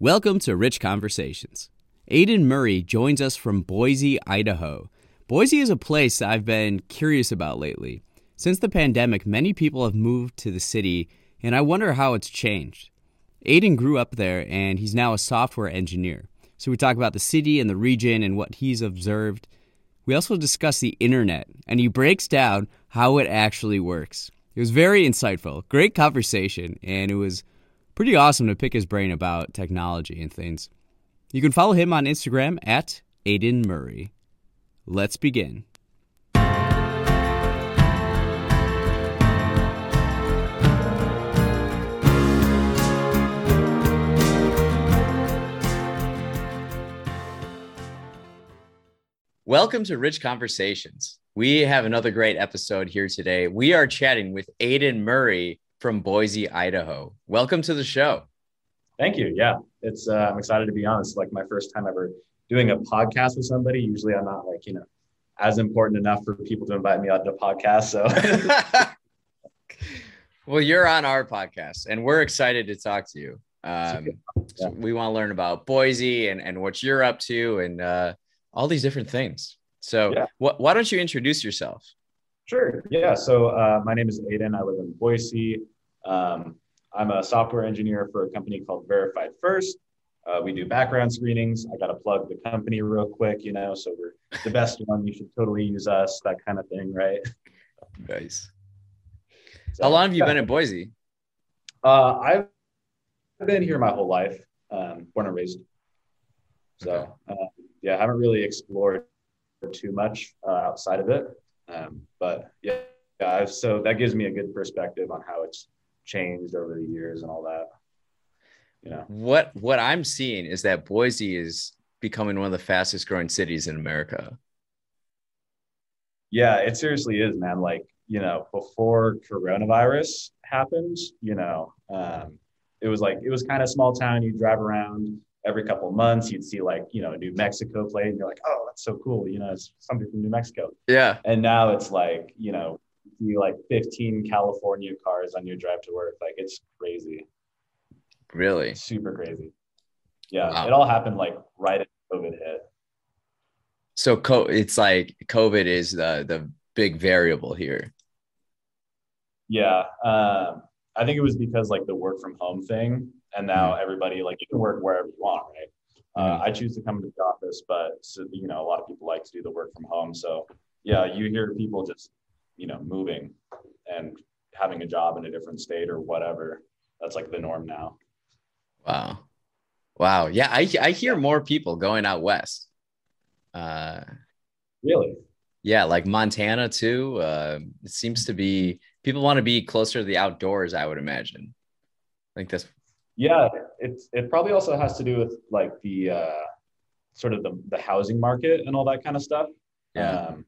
Welcome to Rich Conversations. Aiden Murray joins us from Boise, Idaho. Boise is a place I've been curious about lately. Since the pandemic, many people have moved to the city, and I wonder how it's changed. Aiden grew up there, and he's now a software engineer. So we talk about the city and the region and what he's observed. We also discuss the internet, and he breaks down how it actually works. It was very insightful, great conversation, and it was pretty awesome to pick his brain about technology and things. You can follow him on Instagram at Aiden Murray. Let's begin. Welcome to Rich Conversations. We have another great episode here today. We are chatting with Aiden Murray from Boise, Idaho. Welcome to the show. Thank you. Yeah, it's uh, I'm excited to be on. It's like my first time ever doing a podcast with somebody. Usually, I'm not like you know as important enough for people to invite me on a podcast. So, well, you're on our podcast, and we're excited to talk to you. Um, yeah. so we want to learn about Boise and and what you're up to, and uh, all these different things. So, yeah. wh- why don't you introduce yourself? Sure. Yeah. So uh, my name is Aiden. I live in Boise. Um, I'm a software engineer for a company called Verified First. Uh, we do background screenings. I got to plug the company real quick, you know, so we're the best one. You should totally use us, that kind of thing, right? Nice. So, How long have you yeah. been in Boise? Uh, I've been here my whole life, um, born and raised. So, okay. uh, yeah, I haven't really explored too much uh, outside of it. Um, but yeah, yeah, so that gives me a good perspective on how it's changed over the years and all that. You know, what what I'm seeing is that Boise is becoming one of the fastest growing cities in America. Yeah, it seriously is, man. Like, you know, before coronavirus happened, you know, um, it was like it was kind of small town. You drive around, every couple of months you'd see like you know New Mexico plate and you're like oh that's so cool you know it's something from New Mexico. Yeah. And now it's like you know you like 15 California cars on your drive to work like it's crazy. Really? Super crazy. Yeah wow. it all happened like right as COVID hit. So co- it's like COVID is the the big variable here. Yeah um, I think it was because like the work from home thing and now everybody like you can work wherever you want, right? Uh. I choose to come to the office, but so, you know a lot of people like to do the work from home. So yeah, you hear people just you know moving and having a job in a different state or whatever. That's like the norm now. Wow, wow, yeah, I I hear more people going out west. Uh, really? Yeah, like Montana too. Uh, it seems to be people want to be closer to the outdoors. I would imagine. I think that's yeah, it's it probably also has to do with like the uh, sort of the, the housing market and all that kind of stuff. Yeah. Um,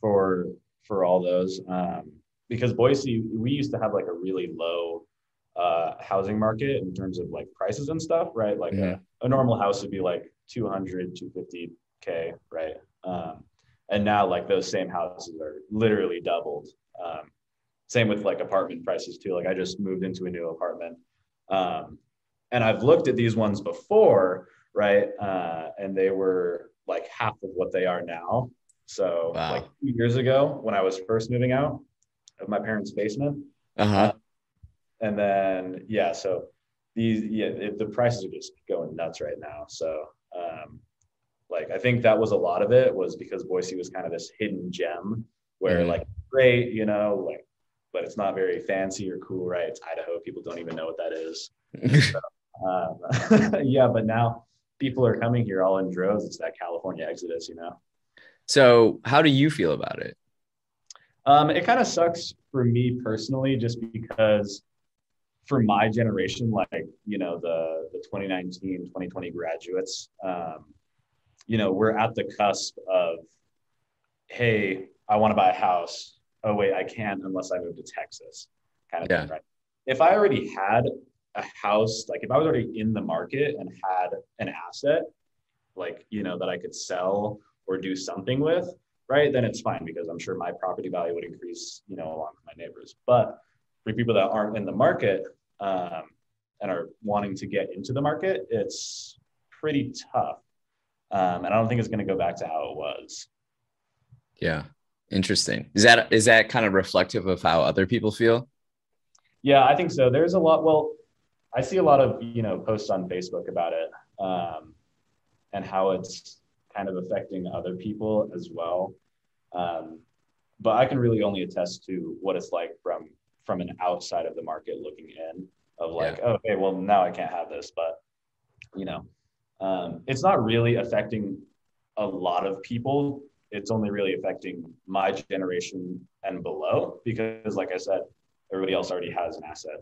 for for all those, um, because Boise, we used to have like a really low uh, housing market in terms of like prices and stuff, right? Like a, a, normal house would be like 200, 250k, right? Um, and now like those same houses are literally doubled. Um, same with like apartment prices too. Like I just moved into a new apartment um, and I've looked at these ones before, right? Uh, and they were like half of what they are now. So wow. like two years ago when I was first moving out of my parents' basement. Uh-huh. Uh, and then yeah, so these yeah, it, the prices are just going nuts right now. So um, like I think that was a lot of it was because Boise was kind of this hidden gem where mm-hmm. like great, you know, like but it's not very fancy or cool, right? It's Idaho. People don't even know what that is. so, um, yeah, but now people are coming here all in droves. It's that California exodus, you know. So, how do you feel about it? Um, it kind of sucks for me personally, just because for my generation, like you know the the 2019 2020 graduates, um, you know we're at the cusp of, hey, I want to buy a house oh wait, I can't unless I move to Texas, kind of yeah. thing, right? If I already had a house, like if I was already in the market and had an asset, like you know that I could sell or do something with, right? Then it's fine because I'm sure my property value would increase, you know, along with my neighbors. But for people that aren't in the market, um, and are wanting to get into the market, it's pretty tough. Um, and I don't think it's going to go back to how it was. Yeah, interesting. Is that is that kind of reflective of how other people feel? Yeah, I think so. There's a lot. Well, I see a lot of you know posts on Facebook about it um, and how it's kind of affecting other people as well. Um, but I can really only attest to what it's like from from an outside of the market looking in of like, yeah. okay, well now I can't have this, but you know, um, it's not really affecting a lot of people. It's only really affecting my generation and below because, like I said, everybody else already has an asset,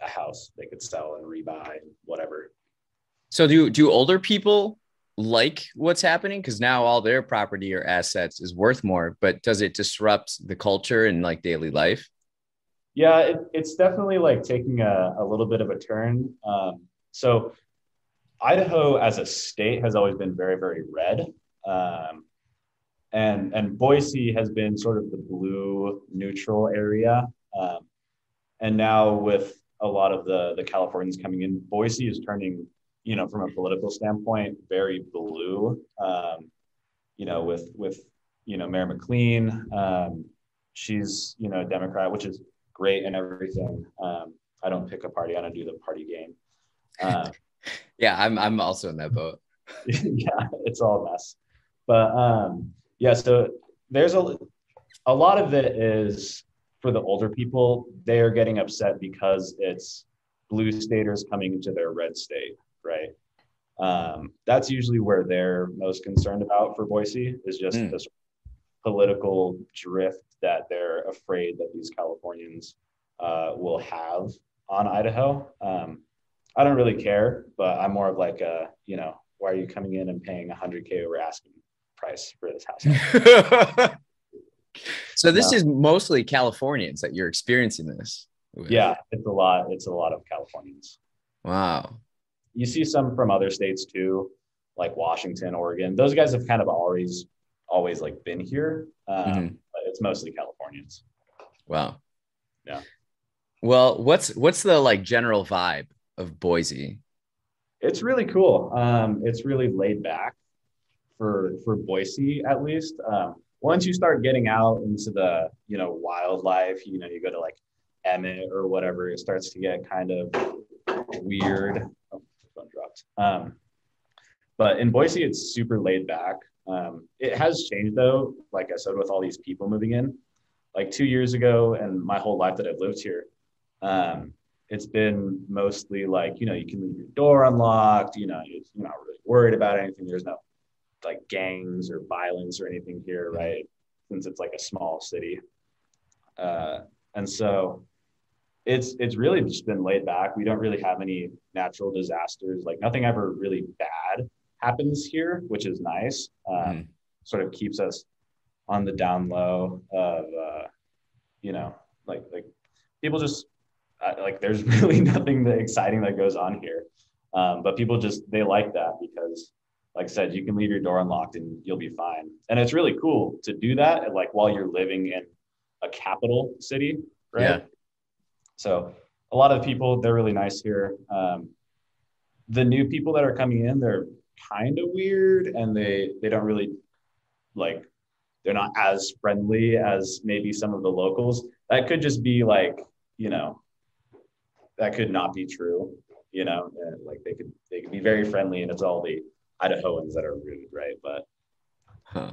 a house they could sell and rebuy, whatever. So do do older people like what's happening? Because now all their property or assets is worth more but does it disrupt the culture and like daily life? Yeah it, it's definitely like taking a, a little bit of a turn. Um, so idaho as a state has always been very very red. Um, and and boise has been sort of the blue neutral area um, and now with a lot of the the californians coming in boise is turning you know, from a political standpoint, very blue. Um, you know, with with you know Mayor McLean, um, she's you know a Democrat, which is great and everything. Um, I don't pick a party; I don't do the party game. Uh, yeah, I'm I'm also in that boat. yeah, it's all a mess. But um, yeah, so there's a a lot of it is for the older people. They are getting upset because it's blue staters coming into their red state right? Um, that's usually where they're most concerned about for Boise is just mm. this political drift that they're afraid that these Californians uh, will have on Idaho. Um, I don't really care, but I'm more of like, a, you know, why are you coming in and paying 100k over asking price for this house? so this is mostly Californians that you're experiencing this. With. Yeah, it's a lot. It's a lot of Californians. Wow you see some from other states too, like Washington, Oregon. Those guys have kind of always always like been here, um, mm-hmm. but it's mostly Californians. Wow. Yeah. Well, what's what's the like general vibe of Boise? It's really cool. Um, it's really laid back for for Boise at least. Um, once you start getting out into the you know wildlife, you know you go to like Emmett or whatever, it starts to get kind of weird phone dropped. Um, but in Boise, it's super laid back. Um, it has changed though, like I said, with all these people moving in. Like two years ago, and my whole life that I've lived here, um, it's been mostly like you know you can leave your door unlocked. You know you're not really worried about anything. There's no like gangs or violence or anything here, right? Since it's like a small city, uh, and so it's it's really just been laid back. We don't really have any natural disasters. Like nothing ever really bad happens here, which is nice. Um, mm. Sort of keeps us on the down low of uh, you know like like people just uh, like there's really nothing that exciting that goes on here. Um, but people just they like that because like I said, you can leave your door unlocked and you'll be fine. And it's really cool to do that like while you're living in a capital city, right? Yeah. So a lot of people, they're really nice here. Um, the new people that are coming in, they're kind of weird and they they don't really like they're not as friendly as maybe some of the locals. That could just be like, you know, that could not be true. You know, and like they could they could be very friendly and it's all the Idahoans that are rude, right? But huh.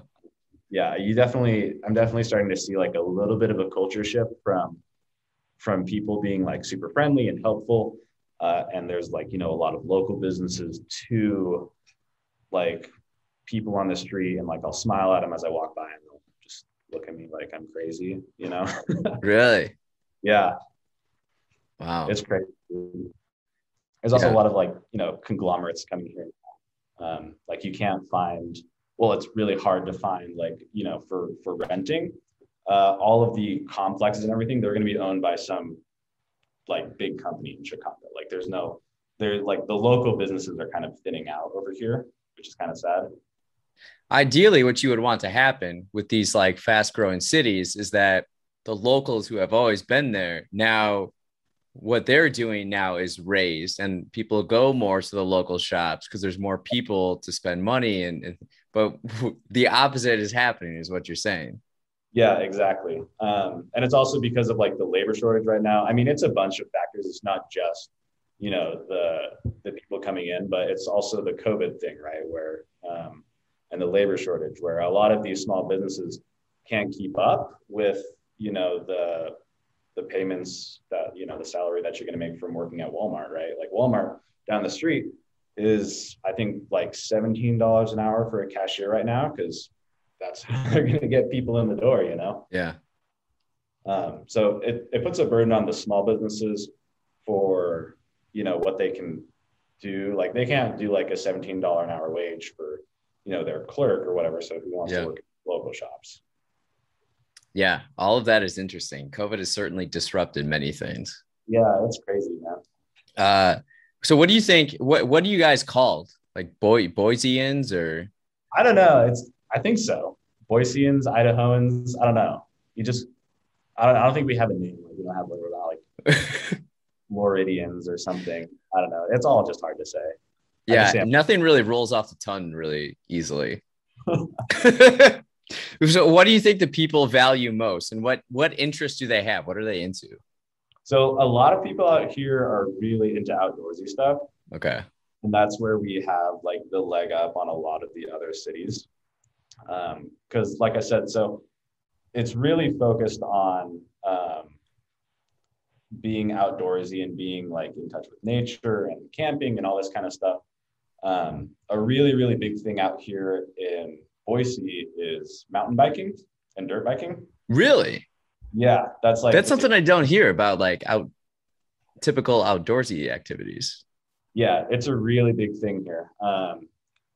yeah, you definitely I'm definitely starting to see like a little bit of a culture shift from from people being like super friendly and helpful. Uh, and there's like, you know, a lot of local businesses to like people on the street and like I'll smile at them as I walk by and they'll just look at me like I'm crazy, you know? really? Yeah. Wow. It's crazy. There's also yeah. a lot of like, you know, conglomerates coming here. Um, like you can't find, well, it's really hard to find like, you know, for, for renting, uh, all of the complexes and everything, they're going to be owned by some like big company in Chicago. Like there's no, there's like the local businesses are kind of thinning out over here, which is kind of sad. Ideally, what you would want to happen with these like fast growing cities is that the locals who have always been there now what they're doing now is raised and people go more to the local shops because there's more people to spend money and, and but the opposite is happening is what you're saying. Yeah exactly. Um, and it's also because of like the labor shortage right now. I mean it's a bunch of factors. It's not just you know the the people coming in but it's also the covid thing right where um, and the labor shortage where a lot of these small businesses can't keep up with you know the the payments that you know the salary that you're going to make from working at Walmart, right? Like Walmart down the street is I think like seventeen dollars an hour for a cashier right now because that's how they're going to get people in the door, you know. Yeah. Um, so it, it puts a burden on the small businesses for you know what they can do. Like they can't do like a seventeen dollar an hour wage for you know their clerk or whatever. So who wants yeah. to work at local shops? Yeah, all of that is interesting. COVID has certainly disrupted many things. Yeah, it's crazy, man. Uh, so what do you think? What what do you guys called? Like boy Boiseans or? I don't know. It's I think so. Boiseans, Idahoans. I don't know. You just I don't I don't think we have a name. Like, we don't have like, like Floridians or something. I don't know. It's all just hard to say. Yeah, nothing really rolls off the tongue really easily. so what do you think the people value most and what what interests do they have? What are they into? So a lot of people out here are really into outdoorsy stuff. Okay. And that's where we have like the leg up on a lot of the other cities. Because um, like i said so it's really focused on um, being outdoorsy and being like in touch with nature and camping and all this kind of stuff. Um, a really really big thing out here in Boise is mountain biking and dirt biking. Really? Yeah, that's like that's something I don't hear about, like out typical outdoorsy activities. Yeah, it's a really big thing here. Um,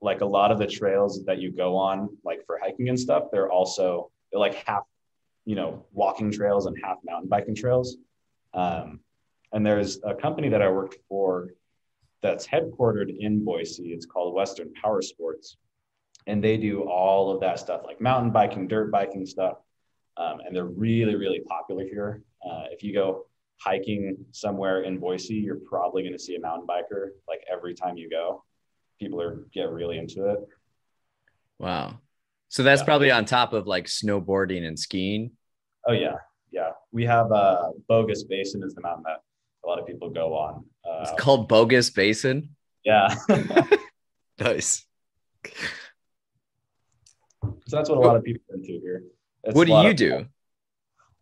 like a lot of the trails that you go on, like for hiking and stuff, they're also they're like half, you know, walking trails and half mountain biking trails. Um, and there's a company that I worked for that's headquartered in Boise. It's called Western Power Sports and they do all of that stuff like mountain biking, dirt biking stuff. Um, and they're really, really popular here. Uh, if you go hiking somewhere in Boise, you're probably going to see a mountain biker like every time you go. People are get really into it. Wow. So that's yeah. probably on top of like snowboarding and skiing. Oh yeah, yeah. We have uh, Bogus Basin is the mountain that a lot of people go on. Uh, it's called Bogus Basin. Yeah. nice. So that's what a lot of people are into here. It's what do you do?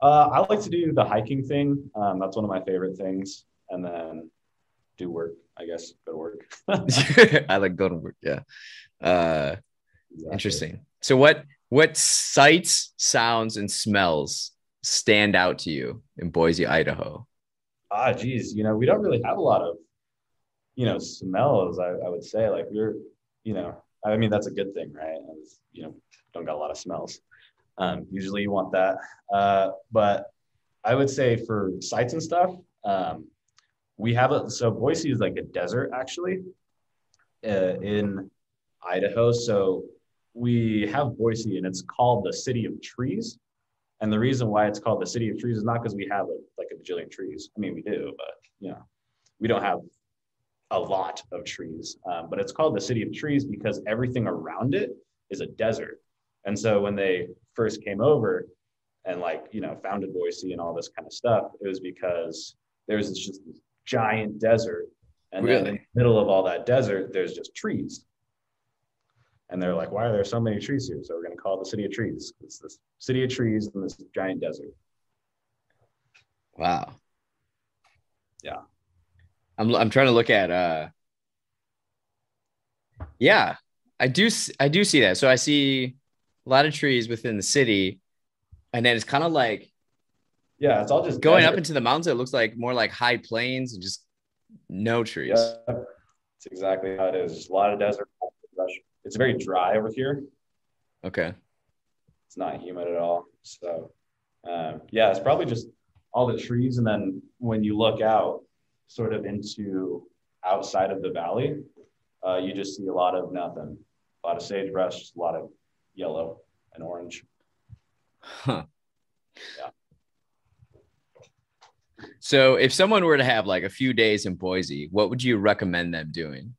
Uh, I like to do the hiking thing. Um, that's one of my favorite things. And then do work, I guess, go to work. I like go to work. Yeah. Uh, exactly. Interesting. So what what sights, sounds, and smells stand out to you in Boise, Idaho? Ah, geez, you know, we don't really have a lot of, you know, smells. I, I would say like we're, you know, I mean that's a good thing, right? Was, you know, don't got a lot of smells. Um, usually you want that. Uh, but I would say for sites and stuff, um, we have a, so Boise is like a desert actually uh, in Idaho. So we have Boise and it's called the city of trees. And the reason why it's called the city of trees is not because we have a, like a bajillion trees. I mean, we do, but you know, we don't have a lot of trees. Um, but it's called the city of trees because everything around it is a desert. And so when they first came over and like, you know, founded Boise and all this kind of stuff, it was because there's this just this giant desert. And really? then in the middle of all that desert, there's just trees. And they're like, why are there so many trees here? So we're going to call it the city of trees. It's this city of trees in this giant desert. Wow. Yeah. I'm, I'm trying to look at, uh, yeah, I do, I do see that. So I see a lot of trees within the city, and then it's kind of like yeah, it's all just going desert. up into the mountains. It looks like more like high plains and just no trees. Yeah, it's exactly how it is. Just a lot of desert. It's very dry over here. Okay. It's not humid at all. So, um, yeah, it's probably just all the trees, and then when you look out, sort of into outside of the valley, uh, you just see a lot of nothing. A lot of sagebrush, a lot of yellow and orange. Huh. Yeah. So if someone were to have like a few days in Boise, what would you recommend them doing?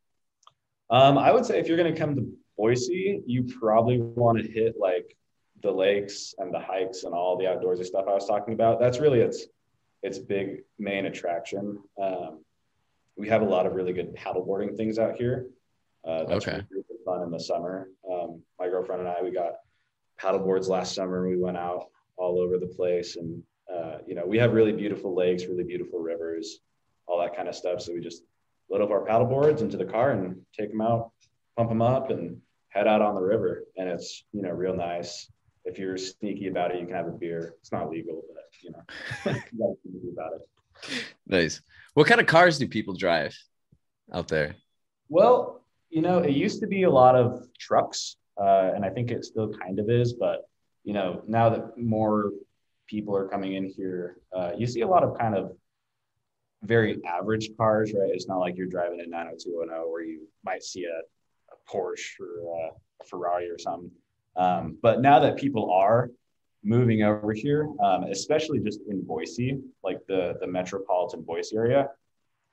Um, I would say if you're going to come to Boise, you probably want to hit like the lakes and the hikes and all the outdoorsy stuff I was talking about. That's really its its big main attraction. Um, we have a lot of really good paddleboarding things out here. Uh, that's okay. really fun in the summer. My girlfriend and I, we got paddleboards last summer. and We went out all over the place, and uh, you know, we have really beautiful lakes, really beautiful rivers, all that kind of stuff. So we just load up our paddleboards into the car and take them out, pump them up, and head out on the river. And it's you know real nice. If you're sneaky about it, you can have a beer. It's not legal, but you know, you about it. Nice. What kind of cars do people drive out there? Well, you know, it used to be a lot of trucks, uh, and I think it still kind of is. But you know, now that more people are coming in here, uh, you see a lot of kind of very average cars, right? It's not like you're driving a 90210 where you might see a, a Porsche or a Ferrari or something. Um, but now that people are moving over here, um, especially just in Boise, like the the metropolitan Boise area,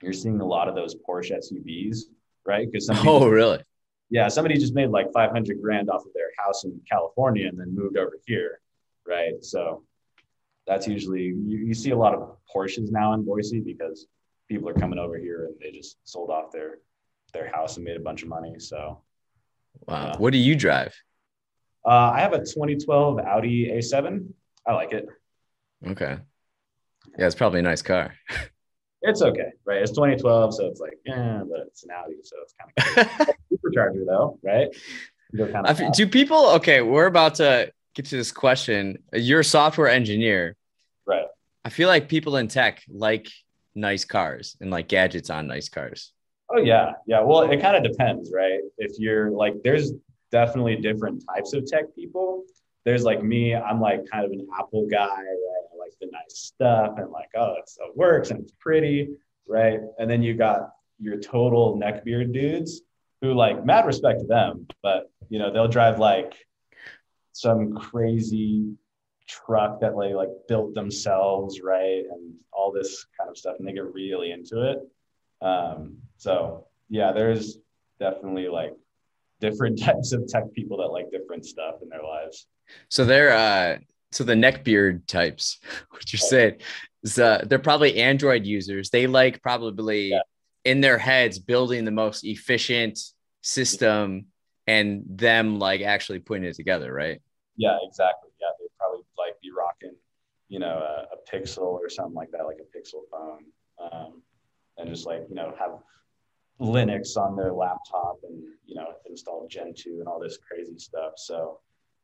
you're seeing a lot of those Porsche SUVs, right? Because oh, really? Yeah, somebody just made like 500 grand off of their house in California and then moved over here, right? So that's usually you, you see a lot of Porsches now in Boise because people are coming over here and they just sold off their their house and made a bunch of money. So, wow, what do you drive? Uh, I have a 2012 Audi A7. I like it. Okay. Yeah, it's probably a nice car. it's okay, right? It's 2012, so it's like, yeah, but it's an Audi, so it's kind of supercharger though, right? Kind of do people? Okay, we're about to get to this question. You're a software engineer, right? I feel like people in tech like nice cars and like gadgets on nice cars. Oh yeah, yeah. Well, it kind of depends, right? If you're like, there's definitely different types of tech people. There's like me, I'm like kind of an Apple guy, right? I like the nice stuff and like, oh, it works and it's pretty, right? And then you got your total neckbeard dudes who like mad respect to them, but you know, they'll drive like some crazy truck that they like built themselves, right? And all this kind of stuff, and they get really into it. Um, so yeah, there's definitely like different types of tech people that like different stuff in their lives. So they're uh so the neckbeard types, what you're saying is uh, they're probably Android users. They like probably yeah. in their heads building the most efficient system and them like actually putting it together, right? Yeah, exactly. Yeah, they probably like be rocking, you know, a, a Pixel or something like that, like a Pixel phone, um, and just like you know have Linux on their laptop and you know install Gentoo and all this crazy stuff. So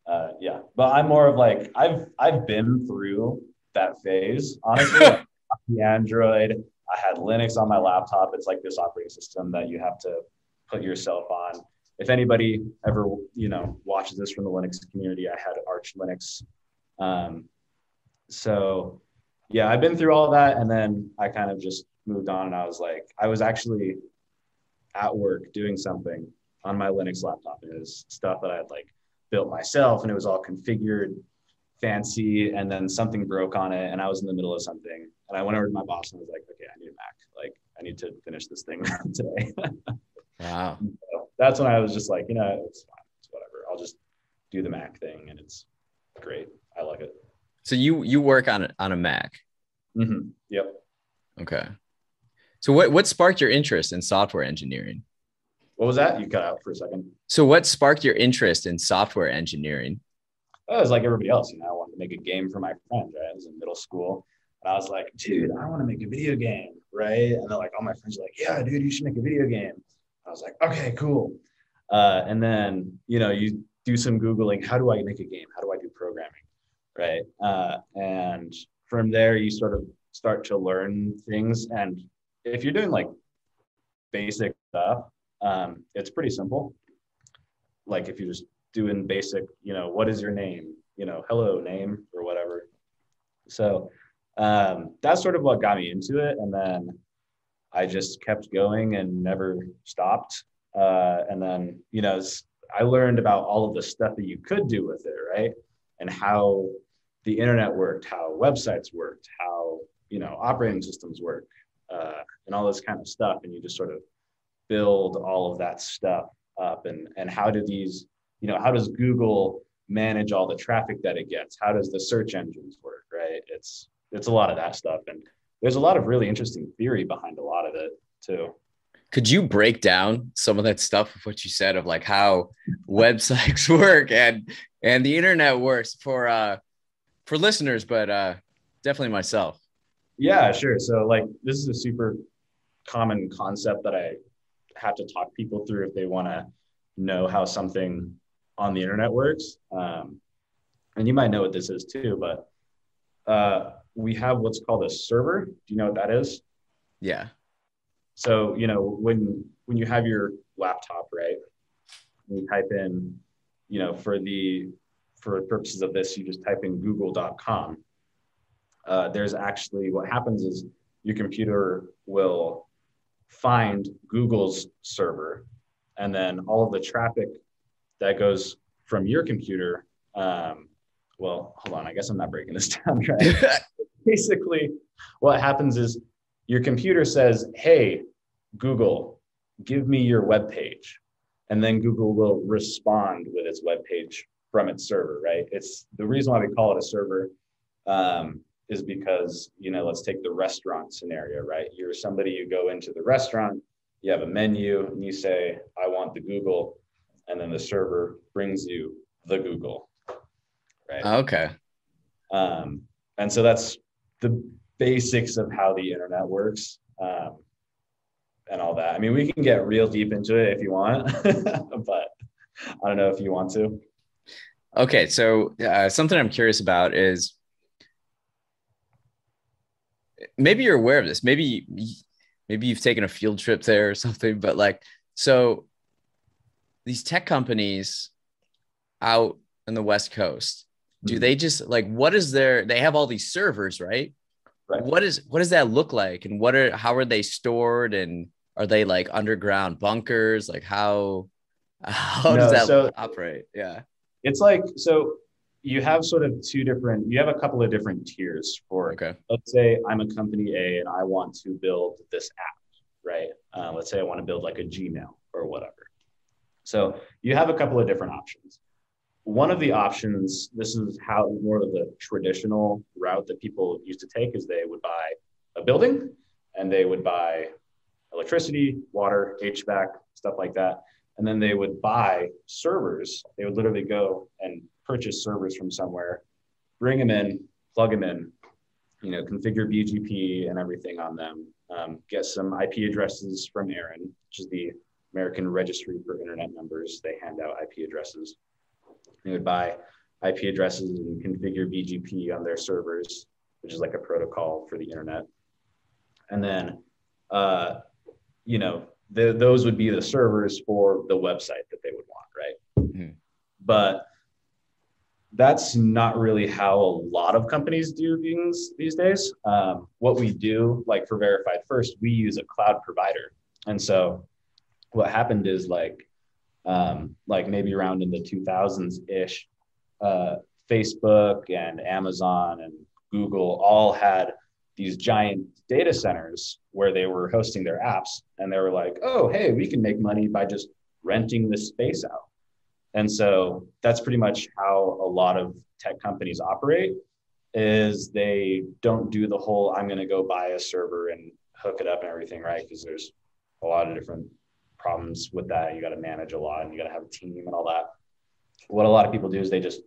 uh, yeah, but I'm more of like I've I've been through that phase honestly. the Android, I had Linux on my laptop. It's like this operating system that you have to put yourself on. If anybody ever you know watches this from the Linux community, I had Arch Linux. Um, so yeah, I've been through all that, and then I kind of just moved on, and I was like, I was actually at work doing something on my Linux laptop. It was stuff that I had like built myself and it was all configured fancy. And then something broke on it and I was in the middle of something. And I went over to my boss and I was like, okay, I need a Mac. Like I need to finish this thing today. wow. So that's when I was just like, you know, it's fine. It's whatever. I'll just do the Mac thing and it's great. I like it. So you you work on on a Mac. Mm-hmm. Yep. Okay. So what what sparked your interest in software engineering? What was that? You cut out for a second. So what sparked your interest in software engineering? I was like everybody else, you know, I wanted to make a game for my friends, right? I was in middle school. And I was like, dude, I want to make a video game, right? And they're like, all my friends are like, yeah, dude, you should make a video game. I was like, okay, cool. Uh, and then, you know, you do some Googling, how do I make a game? How do I do programming? Right. Uh, and from there, you sort of start to learn things. And if you're doing like basic stuff, um, it's pretty simple. Like if you're just doing basic, you know, what is your name? You know, hello name or whatever. So um, that's sort of what got me into it. And then I just kept going and never stopped. Uh, and then, you know, I learned about all of the stuff that you could do with it, right? And how the internet worked, how websites worked, how you know operating systems work uh, and all this kind of stuff. And you just sort of build all of that stuff up. And and how do these you know how does google manage all the traffic that it gets? How does the search engines work right? It's it's a lot of that stuff. And there's a lot of really interesting theory behind a lot of it too. Could you break down some of that stuff of what you said of like how websites work and and the internet works for uh for listeners but uh definitely myself? Yeah sure. So like this is a super common concept that i have to talk people through if they want to know how something on the internet works. Um, and you might know what this is too but uh, we have what's called a server do you know what that is yeah so, you know, when when you have your laptop, right? You type in, you know, for the for purposes of this, you just type in google.com. Uh, there's actually what happens is your computer will find Google's server, and then all of the traffic that goes from your computer. Um, well, hold on, I guess I'm not breaking this down right. Basically, what happens is your computer says, hey, Google, give me your web page. And then Google will respond with its web page from its server, right? It's the reason why we call it a server um, is because, you know, let's take the restaurant scenario, right? You're somebody, you go into the restaurant, you have a menu, and you say, I want the Google. And then the server brings you the Google, right? Okay. Um, and so that's the basics of how the internet works um, and all that. I mean, we can get real deep into it if you want, but I don't know if you want to. Okay, so uh, something I'm curious about is maybe you're aware of this. Maybe maybe you've taken a field trip there or something. But like, so these tech companies out on the West Coast, do mm-hmm. they just like what is their? They have all these servers, right? Right. What is what does that look like, and what are how are they stored, and are they like underground bunkers? Like how how no, does that so operate? Yeah, it's like so you have sort of two different. You have a couple of different tiers for. Okay. Let's say I'm a company A and I want to build this app, right? Uh, let's say I want to build like a Gmail or whatever. So you have a couple of different options one of the options, this is how more of the traditional route that people used to take is they would buy a building and they would buy electricity, water, HVAC, stuff like that. And then they would buy servers. They would literally go and purchase servers from somewhere, bring them in, plug them in, you know, configure BGP and everything on them, um, get some IP addresses from ARIN, which is the American Registry for Internet Numbers. They hand out IP addresses they would buy IP addresses and configure BGP on their servers, which is like a protocol for the internet. And then, uh, you know, the, those would be the servers for the website that they would want, right? Mm-hmm. But that's not really how a lot of companies do things these days. Um, what we do, like for Verified First, we use a cloud provider. And so what happened is like um, like maybe around in the 2000s ish, uh, Facebook and Amazon and Google all had these giant data centers where they were hosting their apps. And they were like, oh, hey, we can make money by just renting this space out. And so that's pretty much how a lot of tech companies operate is they don't do the whole I'm going to go buy a server and hook it up and everything, right? Because there's a lot of different problems with that. You got to manage a lot and you got to have a team and all that. What a lot of people do is they just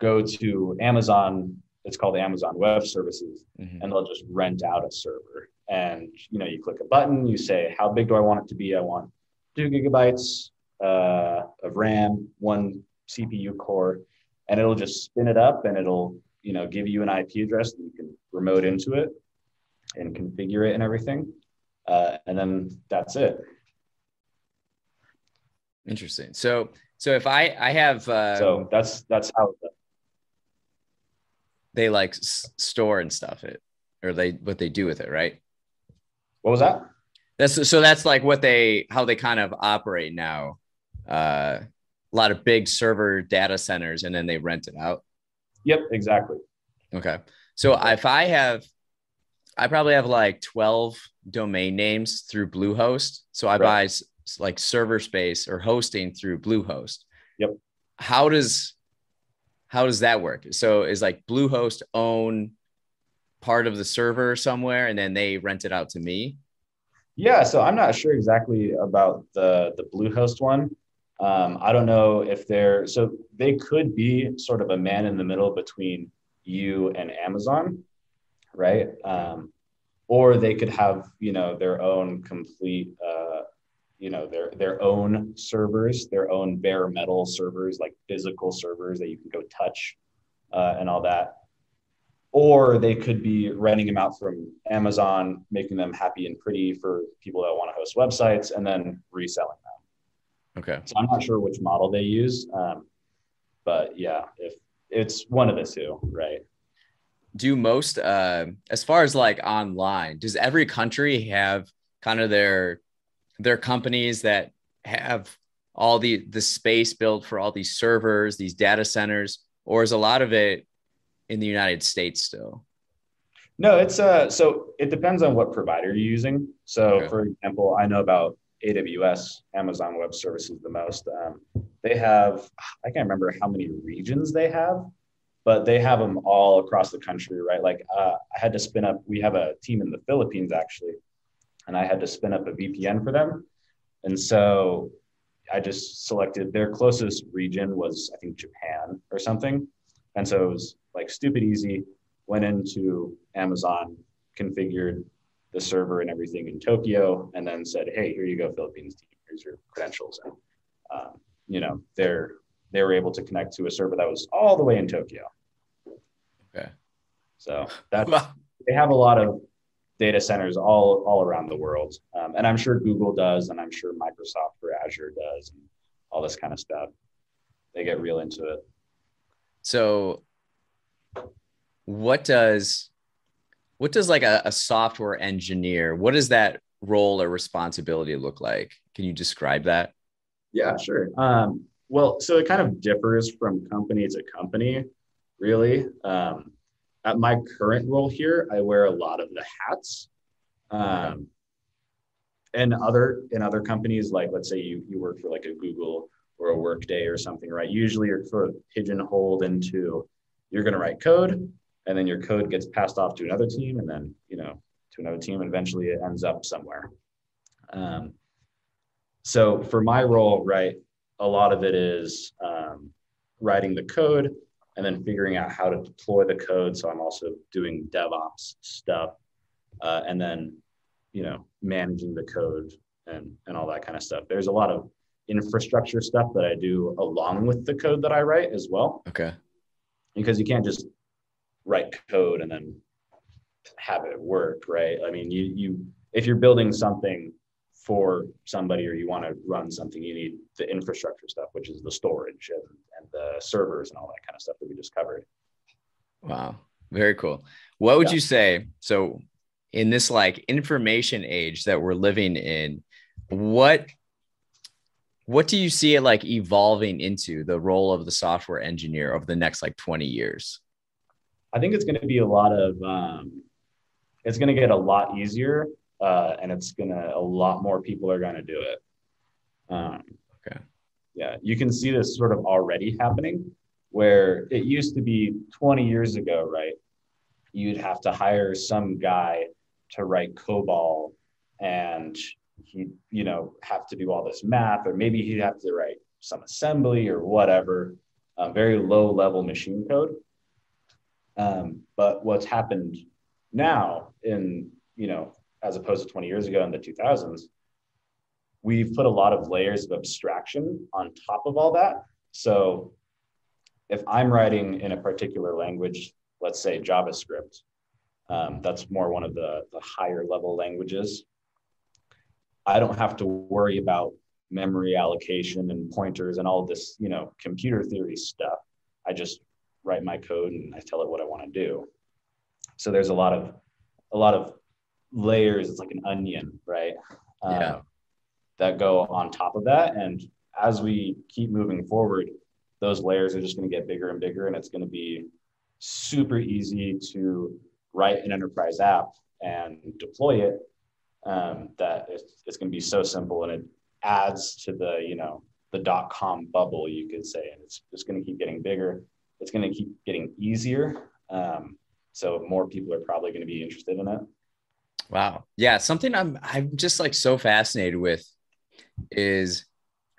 go to Amazon. It's called Amazon Web Services, mm-hmm. and they'll just rent out a server. And you know, you click a button, you say, "How big do I want it to be? I want two gigabytes uh, of RAM, one CPU core," and it'll just spin it up, and it'll you know give you an IP address that you can remote into it and configure it and everything. Uh, and then that's it. Interesting. So, so if I I have uh, so that's that's how they like s- store and stuff it, or they what they do with it, right? What was that? That's so that's like what they how they kind of operate now. Uh, a lot of big server data centers, and then they rent it out. Yep, exactly. Okay. So if I have I probably have like 12 domain names through Bluehost. So I right. buy like server space or hosting through Bluehost. Yep. How does how does that work? So is like Bluehost own part of the server somewhere and then they rent it out to me? Yeah, so I'm not sure exactly about the the Bluehost one. Um, I don't know if they're so they could be sort of a man in the middle between you and Amazon, right? Um, or they could have you know their own complete uh, you know their their own servers, their own bare metal servers, like physical servers that you can go touch uh, and all that. Or they could be renting them out from Amazon, making them happy and pretty for people that want to host websites, and then reselling them. Okay. So I'm not sure which model they use, um, but yeah, if it's one of the two, right? Do most, uh, as far as like online, does every country have kind of their they're companies that have all the the space built for all these servers, these data centers, or is a lot of it in the United States still? No, it's uh so it depends on what provider you're using. So okay. for example, I know about AWS, Amazon Web Services the most. Um, they have I can't remember how many regions they have, but they have them all across the country, right? Like uh, I had to spin up. We have a team in the Philippines actually, and I had to spin up a VPN for them. And so I just selected their closest region was I think Japan or something. And so it was like stupid easy. Went into Amazon, configured the server and everything in Tokyo, and then said, "Hey, here you go, Philippines team. Here's your credentials." And um, you know, they're they were able to connect to a server that was all the way in Tokyo. Okay. So that they have a lot of data centers all all around the world, um, and I'm sure Google does, and I'm sure Microsoft for Azure does, and all this kind of stuff. They get real into it. So, what does what does like a, a software engineer? What does that role or responsibility look like? Can you describe that? Yeah, sure. Um, well, so it kind of differs from company to company, really. Um, at my current role here, I wear a lot of the hats. Um, and other in other companies, like let's say you you work for like a Google or a Workday or something, right? Usually you're sort of pigeonholed into you're going to write code, and then your code gets passed off to another team, and then you know to another team, and eventually it ends up somewhere. Um, so for my role, right, a lot of it is um, writing the code and then figuring out how to deploy the code. So I'm also doing DevOps stuff, uh, and then you know managing the code and and all that kind of stuff. There's a lot of infrastructure stuff that I do along with the code that I write as well. Okay. Because you can't just write code and then have it work, right? I mean, you you if you're building something for somebody or you want to run something, you need the infrastructure stuff, which is the storage and, and the servers and all that kind of stuff that we just covered. Wow. Very cool. What would yeah. you say? So in this like information age that we're living in, what what do you see it like evolving into the role of the software engineer over the next like 20 years? I think it's going to be a lot of um, it's going to get a lot easier uh, and it's gonna a lot more people are gonna do it. Um, okay. Yeah, you can see this sort of already happening, where it used to be 20 years ago, right? You'd have to hire some guy to write COBOL, and he, you know, have to do all this math, or maybe he'd have to write some assembly or whatever, uh, very low level machine code. Um, but what's happened now in you know as opposed to 20 years ago in the 2000s, we've put a lot of layers of abstraction on top of all that. So if I'm writing in a particular language, let's say JavaScript, um, that's more one of the, the higher level languages. I don't have to worry about memory allocation and pointers and all this, you know, computer theory stuff. I just write my code and I tell it what I want to do. So there's a lot of a lot of layers it's like an onion right? Yeah. Um, that go on top of that. And as we keep moving forward those layers are just going to get bigger and bigger and it's going to be super easy to write an enterprise app and deploy it um, that it's, it's going to be so simple and it adds to the you know the dot com bubble you could say. And it's just going to keep getting bigger. It's going to keep getting easier. Um, so more people are probably going to be interested in it wow yeah something i'm i'm just like so fascinated with is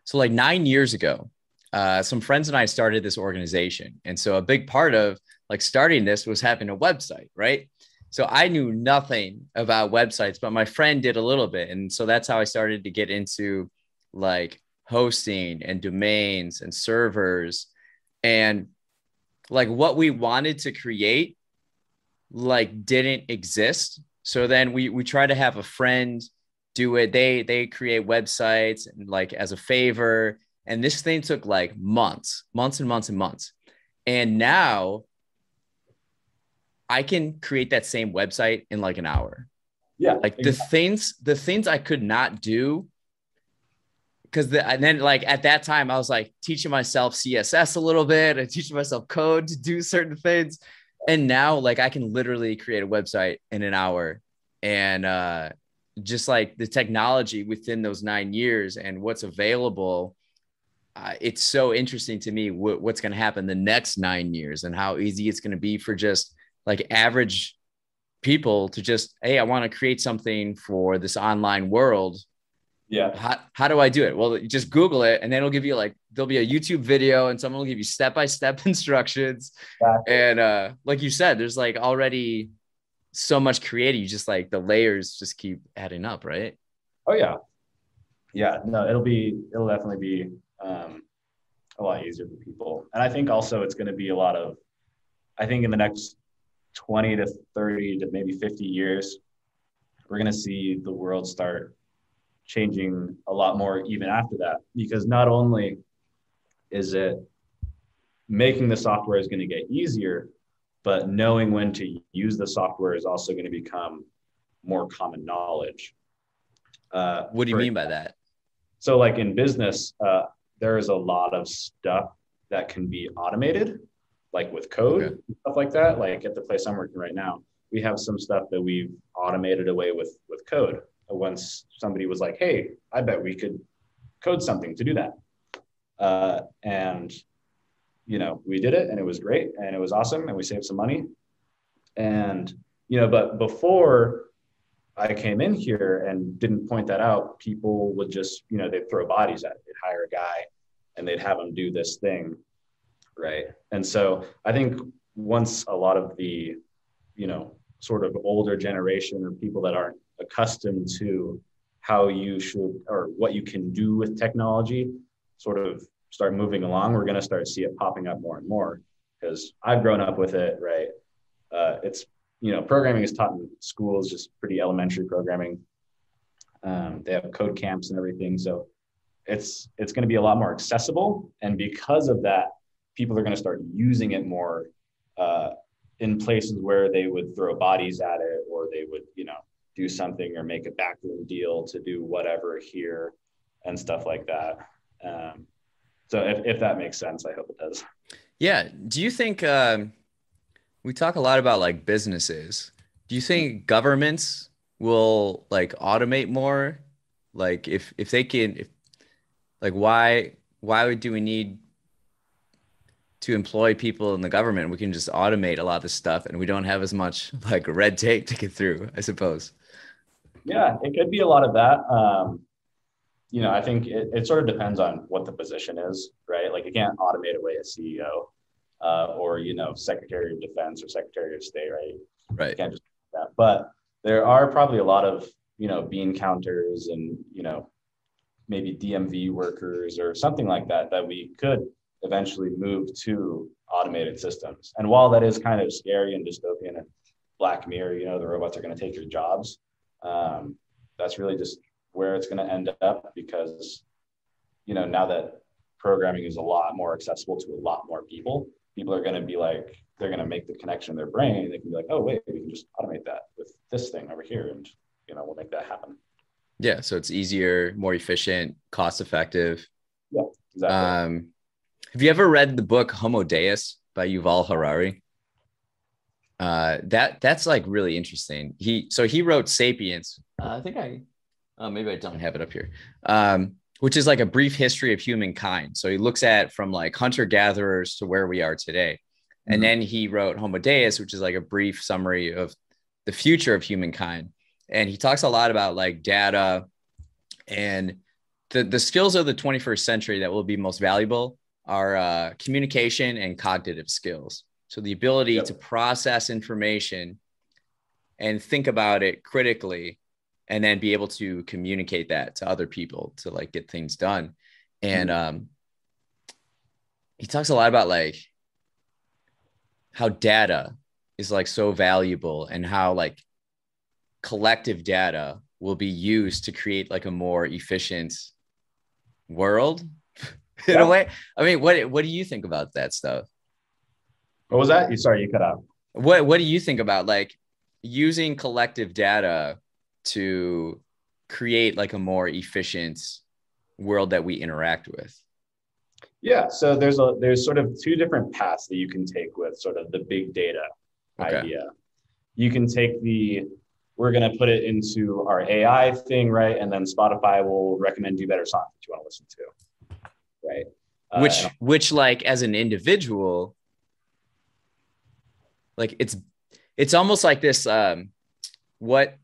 so like nine years ago uh, some friends and i started this organization and so a big part of like starting this was having a website right so I knew nothing about websites, but my friend did a little bit. And so that's how I started to get into like hosting and domains and servers and like what we wanted to create like didn't exist. So then we we try to have a friend do it. They they create websites and like as a favor. And this thing took like months, months and months and months. And now I can create that same website in like an hour. Yeah. Like exactly. the things, the things I could not do. Cause the, and then like at that time I was like teaching myself CSS a little bit and teaching myself code to do certain things. And now like I can literally create a website in an hour. And, uh, just like the technology within those nine years and what's available uh, it's so interesting to me what's going to happen the next nine years and how easy it's going to be for just like average people to just hey i want to create something for this online world yeah. How, how do i do it? Well just google it and then it'll give you like there'll be a youtube video and someone will give you step-by-step instructions. Exactly. and uh like you said there's like already so much creative you just like the layers just keep adding up right? Oh yeah. Yeah no it'll be it'll definitely be um a lot easier for people. And i think also it's going to be a lot of i think in the next 20 to 30 to maybe 50 years, we're going to see the world start changing a lot more even after that. Because not only is it making the software is going to get easier, but knowing when to use the software is also going to become more common knowledge. Uh, what do you mean by that? So, like in business, uh, there is a lot of stuff that can be automated like with code okay. stuff like that like at the place i'm working right now we have some stuff that we've automated away with with code once somebody was like hey i bet we could code something to do that. Uh, and you know we did it and it was great and it was awesome and we saved some money. And you know but before i came in here and didn't point that out people would just you know they'd throw bodies at it. They'd hire a guy and they'd have him do this thing right? And so i think once a lot of the you know sort of older generation or people that aren't accustomed to how you should or what you can do with technology sort of start moving along we're going to start see it popping up more and more. Because i've grown up with it right? Uh, it's you know programming is taught in schools just pretty elementary programming. Um, they have code camps and everything so it's it's going to be a lot more accessible and because of that people are going to start using it more uh, in places where they would throw bodies at it or they would, you know, do something or make a backroom deal to do whatever here and stuff like that. Um, so if, if that makes sense, I hope it does. Yeah. Do you think um, we talk a lot about like businesses? Do you think governments will like automate more? Like if if they can, if like why why would do we need to employ people in the government. We can just automate a lot of this stuff and we don't have as much like red tape to get through, I suppose. Yeah, it could be a lot of that. Um, you know, I think it, it sort of depends on what the position is, right? Like you can't automate away a CEO uh, or, you know, Secretary of Defense or Secretary of State, right? Right. You can't just do that. But there are probably a lot of, you know, bean counters and, you know, maybe DMV workers or something like that that we could eventually move to automated systems. And while that is kind of scary and dystopian and Black Mirror, you know, the robots are going to take your jobs. Um, that's really just where it's going to end up because, you know, now that programming is a lot more accessible to a lot more people, people are going to be like, they're going to make the connection in their brain. They can be like, oh, wait, we can just automate that with this thing over here. And, you know, we'll make that happen. Yeah. So it's easier, more efficient, cost effective. Yeah, exactly. Um, have you ever read the book Homo Deus by Yuval Harari? Uh, that that's like really interesting. He so he wrote *Sapiens*. Uh, I think I, uh, maybe I don't have it up here. Um, which is like a brief history of humankind. So he looks at from like hunter gatherers to where we are today. And mm-hmm. then he wrote Homo Deus, which is like a brief summary of the future of humankind. And he talks a lot about like data and the, the skills of the 21st century that will be most valuable are uh, communication and cognitive skills. So the ability yep. to process information and think about it critically and then be able to communicate that to other people to like get things done. And mm-hmm. um he talks a lot about like how data is like so valuable and how like collective data will be used to create like a more efficient world in yeah. a way. I mean, what what do you think about that stuff? What was that? You sorry, you cut out. What what do you think about like using collective data to create like a more efficient world that we interact with? Yeah, so there's a there's sort of two different paths that you can take with sort of the big data okay. idea. You can take the we're going to put it into our AI thing, right? And then Spotify will recommend you better songs that you want to listen to, right? Which, uh, which, like, as an individual, like it's, it's almost like this. Um, what,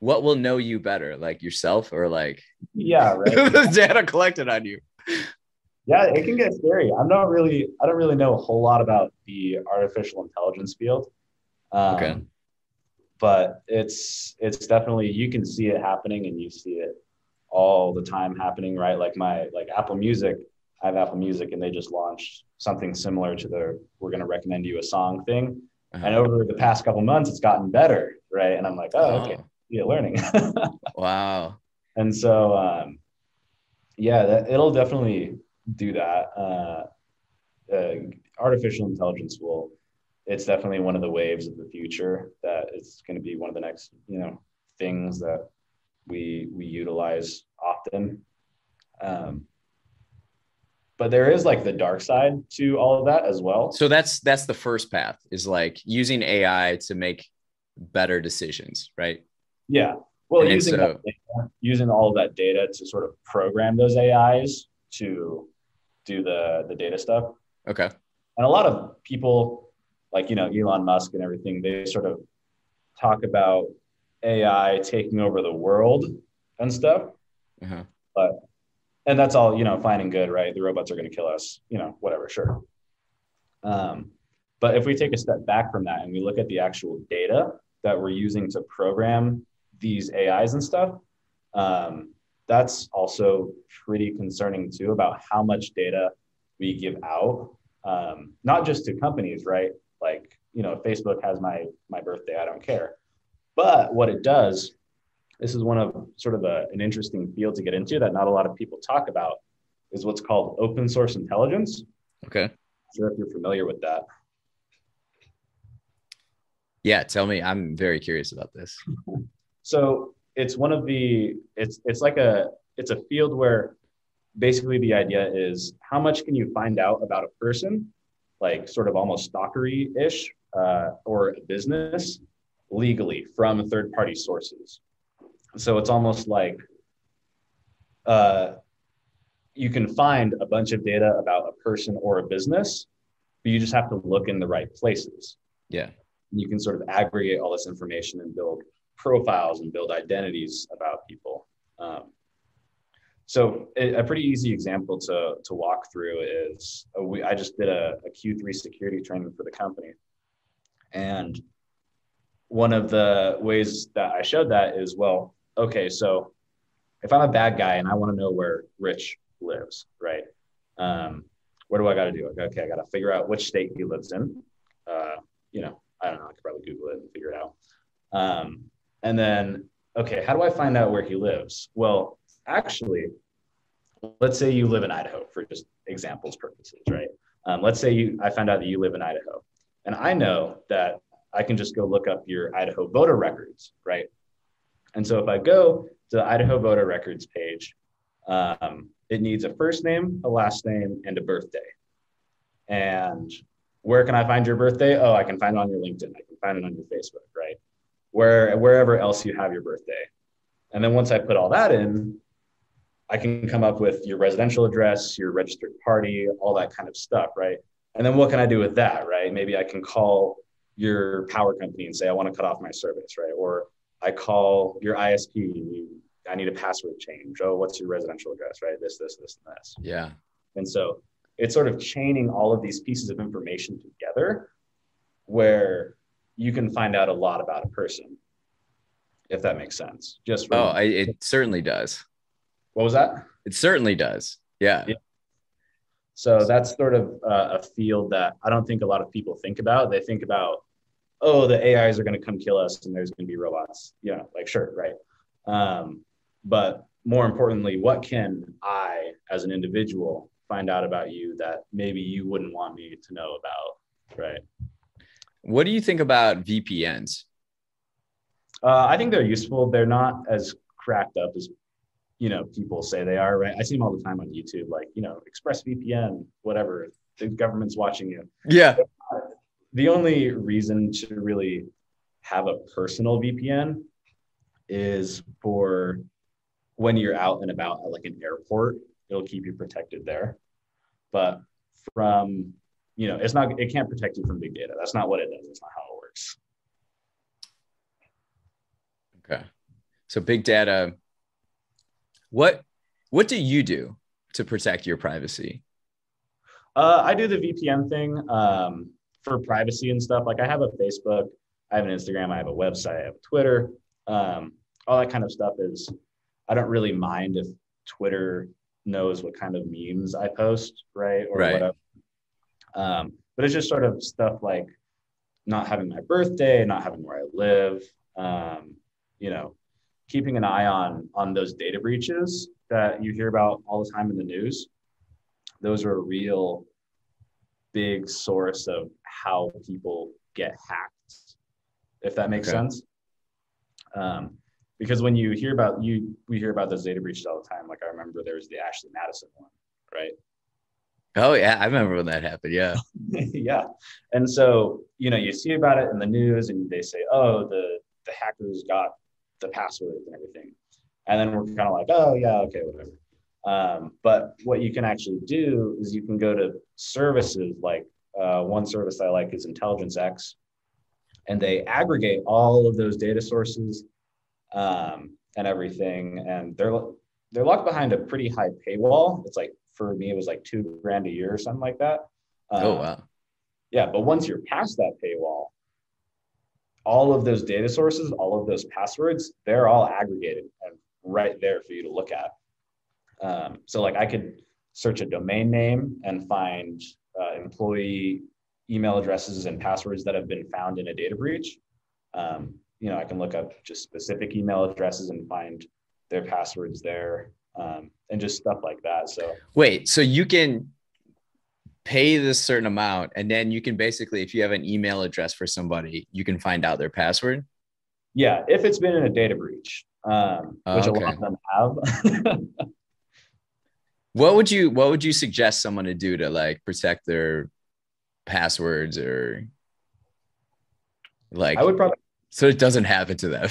what will know you better, like yourself, or like, yeah, right? the data collected on you. Yeah, it can get scary. I'm not really, I don't really know a whole lot about the artificial intelligence field. Um, okay but it's it's definitely you can see it happening and you see it all the time happening right like my like apple music i have apple music and they just launched something similar to the we're going to recommend you a song thing. Uh-huh. and over the past couple months it's gotten better right? And i'm like oh okay. Yeah learning. Wow. And so um yeah that, it'll definitely do that. Uh, uh artificial intelligence will it's definitely one of the waves of the future that it's going to be one of the next you know things that we we utilize often. Um, but there is like the dark side to all of that as well. So that's that's the first path is like using ai to make better decisions right? Yeah. Well using so, data, using all of that data to sort of program those ais to do the the data stuff. Okay. And a lot of people like you know Elon Musk and everything, they sort of talk about AI taking over the world and stuff. Uh-huh. But and that's all you know, fine and good, right? The robots are going to kill us, you know, whatever, sure. Um, but if we take a step back from that and we look at the actual data that we're using to program these AIs and stuff, um, that's also pretty concerning too about how much data we give out, um, not just to companies, right? Like, you know, Facebook has my my birthday, I don't care. But what it does, this is one of sort of a, an interesting field to get into that not a lot of people talk about, is what's called open source intelligence. Okay. I'm sure if you're familiar with that. Yeah, tell me. I'm very curious about this. So it's one of the it's it's like a it's a field where basically the idea is how much can you find out about a person like sort of almost stalkery ish uh, or a business legally from third party sources. So it's almost like uh, you can find a bunch of data about a person or a business, but you just have to look in the right places. Yeah. And You can sort of aggregate all this information and build profiles and build identities about people. Um, so a, pretty easy example to, to walk through is uh, we, I just did a a Q3 security training for the company. And one of the ways that I showed that is, well, okay, so if I'm a bad guy and I want to know where Rich lives, right? Um, what do I got to do? Okay, I got to figure out which state he lives in. Uh, you know, I don't know. I could probably Google it and figure it out. Um, and then, okay, how do I find out where he lives? Well, actually, let's say you live in Idaho for just examples purposes, right? Um, let's say you, I found out that you live in Idaho, and I know that I can just go look up your Idaho voter records, right? And so if I go to the Idaho voter records page, um, it needs a first name, a last name, and a birthday. And where can I find your birthday? Oh, I can find it on your LinkedIn. I can find it on your Facebook, right? Where wherever else you have your birthday. And then once I put all that in, I can come up with your residential address, your registered party, all that kind of stuff, right? And then what can I do with that, right? Maybe I can call your power company and say I want to cut off my service, right? Or I call your ISP you, I need a password change. Oh, what's your residential address, right? This, this, this, and this. Yeah. And so it's sort of chaining all of these pieces of information together where you can find out a lot about a person, if that makes sense. Just from, oh, I, it certainly does. What was that? It certainly does. Yeah. yeah. So that's sort of uh, a field that I don't think a lot of people think about. They think about, oh, the AIs are going to come kill us and there's going to be robots. Yeah, like sure, right. Um, but more importantly, what can I, as an individual, find out about you that maybe you wouldn't want me to know about, right? What do you think about VPNs? Uh, I think they're useful. They're not as cracked up as you know people say they are. Right? I see them all the time on YouTube, like you know, ExpressVPN, whatever. The government's watching you. Yeah. The only reason to really have a personal VPN is for when you're out and about at like an airport it'll keep you protected there. But from, you know, it's not, it can't protect you from big data. That's not what it does. That's not how it works. Okay. So big data, what, what do you do to protect your privacy? Uh, I do the VPN thing um, for privacy and stuff. Like I have a Facebook, I have an Instagram, I have a website, I have a Twitter. Um, all that kind of stuff is, I don't really mind if Twitter knows what kind of memes I post, right? Or right. whatever. Um, but it's just sort of stuff like not having my birthday, not having where I live, um, you know, keeping an eye on on those data breaches that you hear about all the time in the news. Those are a real big source of how people get hacked, if that makes okay. sense. Um, because when you hear about you we hear about those data breaches all the time. Like i remember there was the ashley madison one right? Oh yeah i remember when that happened yeah. Yeah. And so you know you see about it in the news and they say oh the the hackers got the passwords and everything. And then we're kind of like oh yeah okay whatever. Um, but what you can actually do is you can go to services like uh, one service i like is intelligence x and they aggregate all of those data sources um, and everything. And they're they're locked behind a pretty high paywall. It's like for me, it was like two grand a year or something like that. oh um, wow. Yeah, but once you're past that paywall, all of those data sources, all of those passwords, they're all aggregated and right there for you to look at. Um, so like I could search a domain name and find uh, employee email addresses and passwords that have been found in a data breach. Um, you know, I can look up just specific email addresses and find their passwords there um, and just stuff like that. So wait, so you can pay this certain amount and then you can basically, if you have an email address for somebody, you can find out their password. Yeah, if it's been in a data breach, um, which okay. a lot of them have. what would you What would you suggest someone to do to like protect their passwords or like? I would probably so it doesn't happen to them.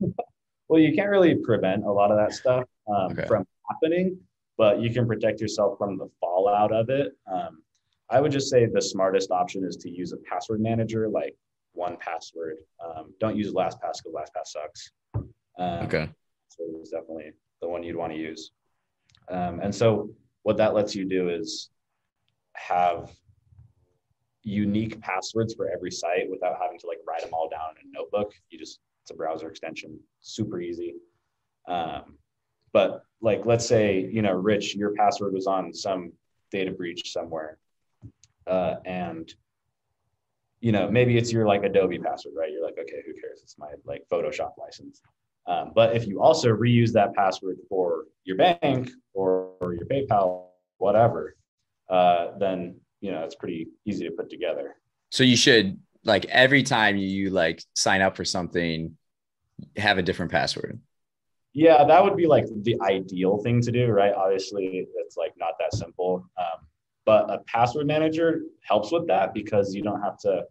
well, you can't really prevent a lot of that stuff um, okay. from happening, but you can protect yourself from the fallout of it. Um, I would just say the smartest option is to use a password manager like 1Password. Um, don't use LastPass because LastPass sucks. Um, okay. So it's definitely the one you'd want to use. Um, and so what that lets you do is have unique passwords for every site without having to like write them all down in a notebook. You just it's a browser extension, super easy. Um, but like let's say you know, Rich, your password was on some data breach somewhere, uh, and you know maybe it's your like Adobe password, right? You're like, okay, who cares? It's my like Photoshop license. Um, but if you also reuse that password for your bank or, or your PayPal, whatever, uh, then you know, it's pretty easy to put together. So you should like every time you like sign up for something, have a different password. Yeah, that would be like the ideal thing to do, right? Obviously, it's like not that simple. Um, but a password manager helps with that because you don't have to,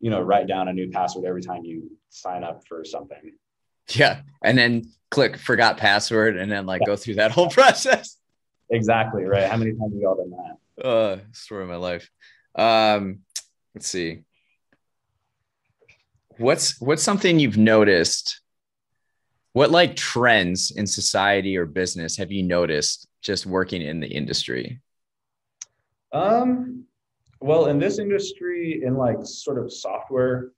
you know, write down a new password every time you sign up for something. Yeah. And then click forgot password and then like yeah. go through that whole process. Exactly. Right. How many times have you all done that? Uh, story of my life. Um, let's see. What's what's something you've noticed? What like trends in society or business have you noticed just working in the industry? Um, well, in this industry, in like sort of software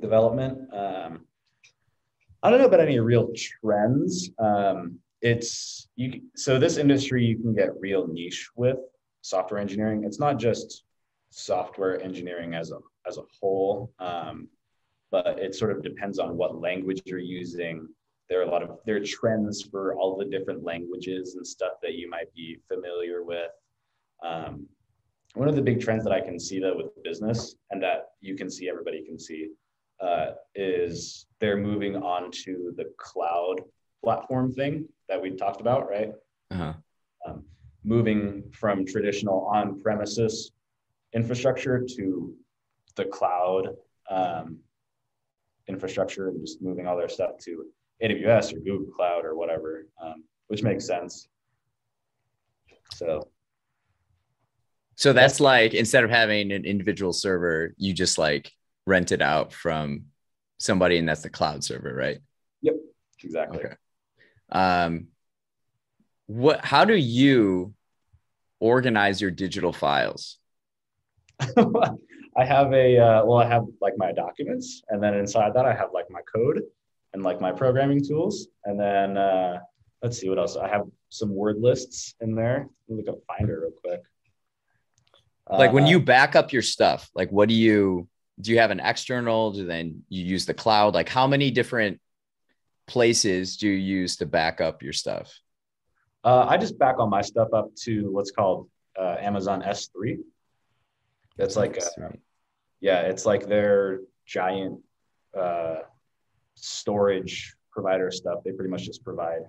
development, um, I don't know about any real trends. Um, it's you. So this industry, you can get real niche with software engineering. It's not just software engineering as a as a whole, um, but it sort of depends on what language you're using. There are a lot of there are trends for all the different languages and stuff that you might be familiar with. Um, one of the big trends that I can see that with business and that you can see, everybody can see, uh, is they're moving on to the cloud platform thing that we talked about, right? Uh-huh. Um, moving from traditional on-premises infrastructure to the cloud um, infrastructure and just moving all their stuff to AWS or Google Cloud or whatever, um, which makes sense. So so that's like instead of having an individual server, you just like rent it out from somebody, and that's the cloud server, right? Yep, exactly. Okay. Um, what? How do you organize your digital files? I have a uh, well, I have like my documents, and then inside that I have like my code and like my programming tools, and then uh, let's see what else. I have some word lists in there. Look up Finder real quick like when you uh, back up your stuff like what do you do you have an external? Do then you use the cloud? Like how many different places do you use to back up your stuff? Uh, i just back all my stuff up to what's called uh, amazon s3 that's like a, yeah it's like their giant uh, storage provider stuff. They pretty much just provide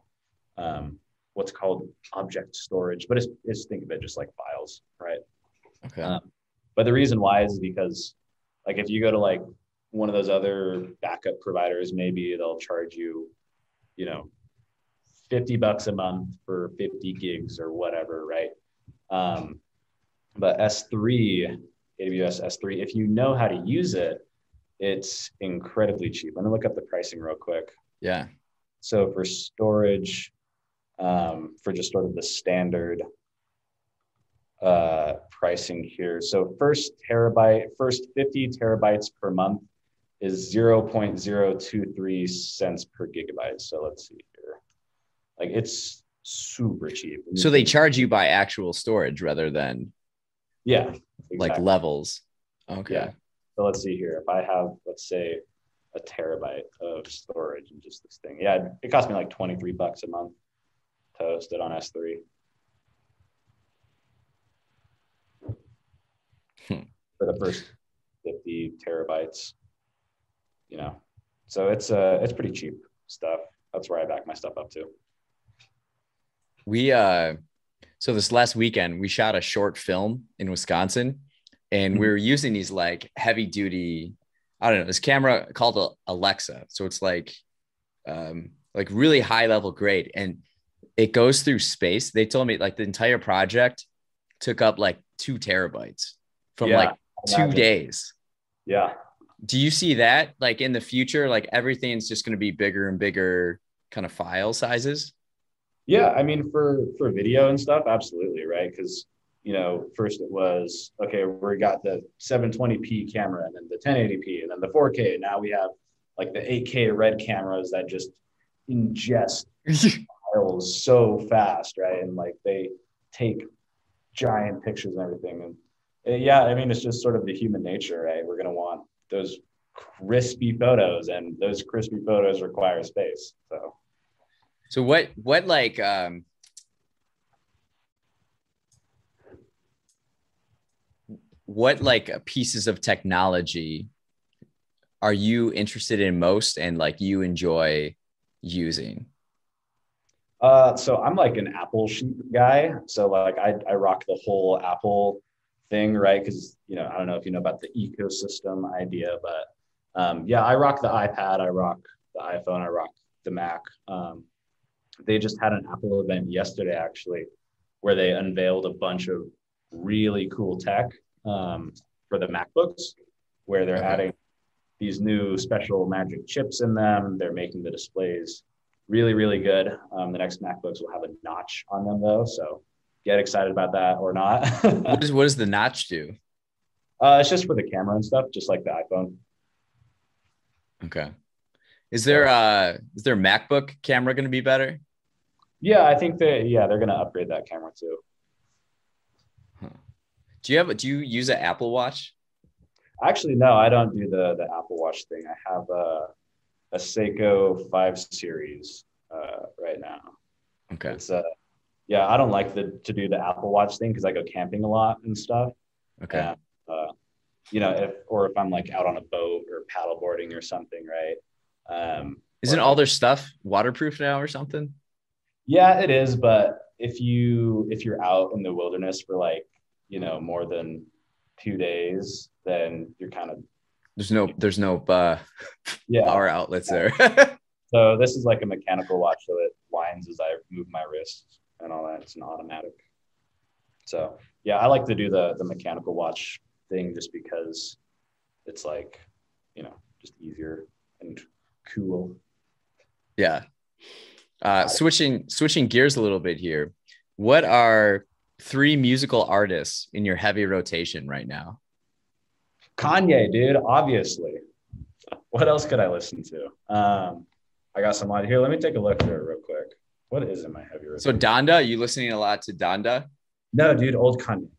um, what's called object storage but it's, it's think of it just like files right? Okay. Um, but the reason why is because, like, if you go to like one of those other backup providers, maybe they'll charge you, you know, 50 bucks a month for 50 gigs or whatever, right? Um, but S3, AWS S3, if you know how to use it, it's incredibly cheap. Let me look up the pricing real quick. Yeah. So for storage, um, for just sort of the standard uh, pricing here. So first terabyte, first 50 terabytes per month is 0.023 cents per gigabyte. So let's see here. Like it's super cheap. So they charge you by actual storage rather than yeah, exactly. like levels. Okay. Yeah. So let's see here. If I have, let's say, a terabyte of storage and just this thing, yeah, it cost me like 23 bucks a month to host it on S3. For the first 50 terabytes. You know, so it's uh it's pretty cheap stuff. That's where I back my stuff up to. We uh so this last weekend we shot a short film in Wisconsin and mm-hmm. we were using these like heavy duty I don't know this camera called Alexa so it's like um like really high level grade and it goes through space they told me like the entire project took up like 2 terabytes from yeah, like two days. Yeah. Do you see that like in the future? Like everything's just going to be bigger and bigger kind of file sizes? Yeah. I mean, for, for video and stuff, absolutely. Right. Cause, you know, first it was, okay, we got the 720p camera and then the 1080p and then the 4K. Now we have like the 8K red cameras that just ingest files so fast. Right. And like they take giant pictures and everything. And yeah, I mean, it's just sort of the human nature, right? We're going to want those crispy photos, and those crispy photos require space. So, so what? What like? um What like pieces of technology are you interested in most, and like you enjoy using? Uh, so I'm like an Apple guy. So like I, I rock the whole Apple thing, right? Because you know, I don't know if you know about the ecosystem idea, but um, yeah, I rock the iPad, I rock the iPhone, I rock the Mac. Um, they just had an Apple event yesterday, actually, where they unveiled a bunch of really cool tech um, for the MacBooks, where they're adding these new special magic chips in them. They're making the displays really, really good. Um, the next MacBooks will have a notch on them, though, so get excited about that or not. what, does, what does the notch do? Uh, it's just for the camera and stuff, just like the iPhone. Okay. Is there uh is their MacBook camera going to be better? Yeah, I think that yeah they're going to upgrade that camera too. Huh. Do you have do you use an Apple Watch? Actually, no, I don't do the the Apple Watch thing. I have a a Seiko Five Series uh, right now. Okay. It's uh yeah, I don't like the to do the Apple Watch thing because I go camping a lot and stuff. Okay. And, uh, you know, if or if I'm like out on a boat or paddleboarding or something, right? Um, Isn't all their stuff waterproof now or something? Yeah, it is. But if you if you're out in the wilderness for like you know more than two days, then you're kind of there's no there's no uh, yeah power outlets there. so this is like a mechanical watch, so it winds as I move my wrist and all that. It's an automatic. So yeah, I like to do the the mechanical watch thing just because it's like you know just easier and cool. Yeah. Uh, switching switching gears a little bit here. What are three musical artists in your heavy rotation right now? Kanye, dude, obviously. What else could I listen to? Um, I got some on here. Let me take a look here real quick. What is in my heavy rotation? So Donda, are you listening a lot to Donda? No, dude, old Kanye,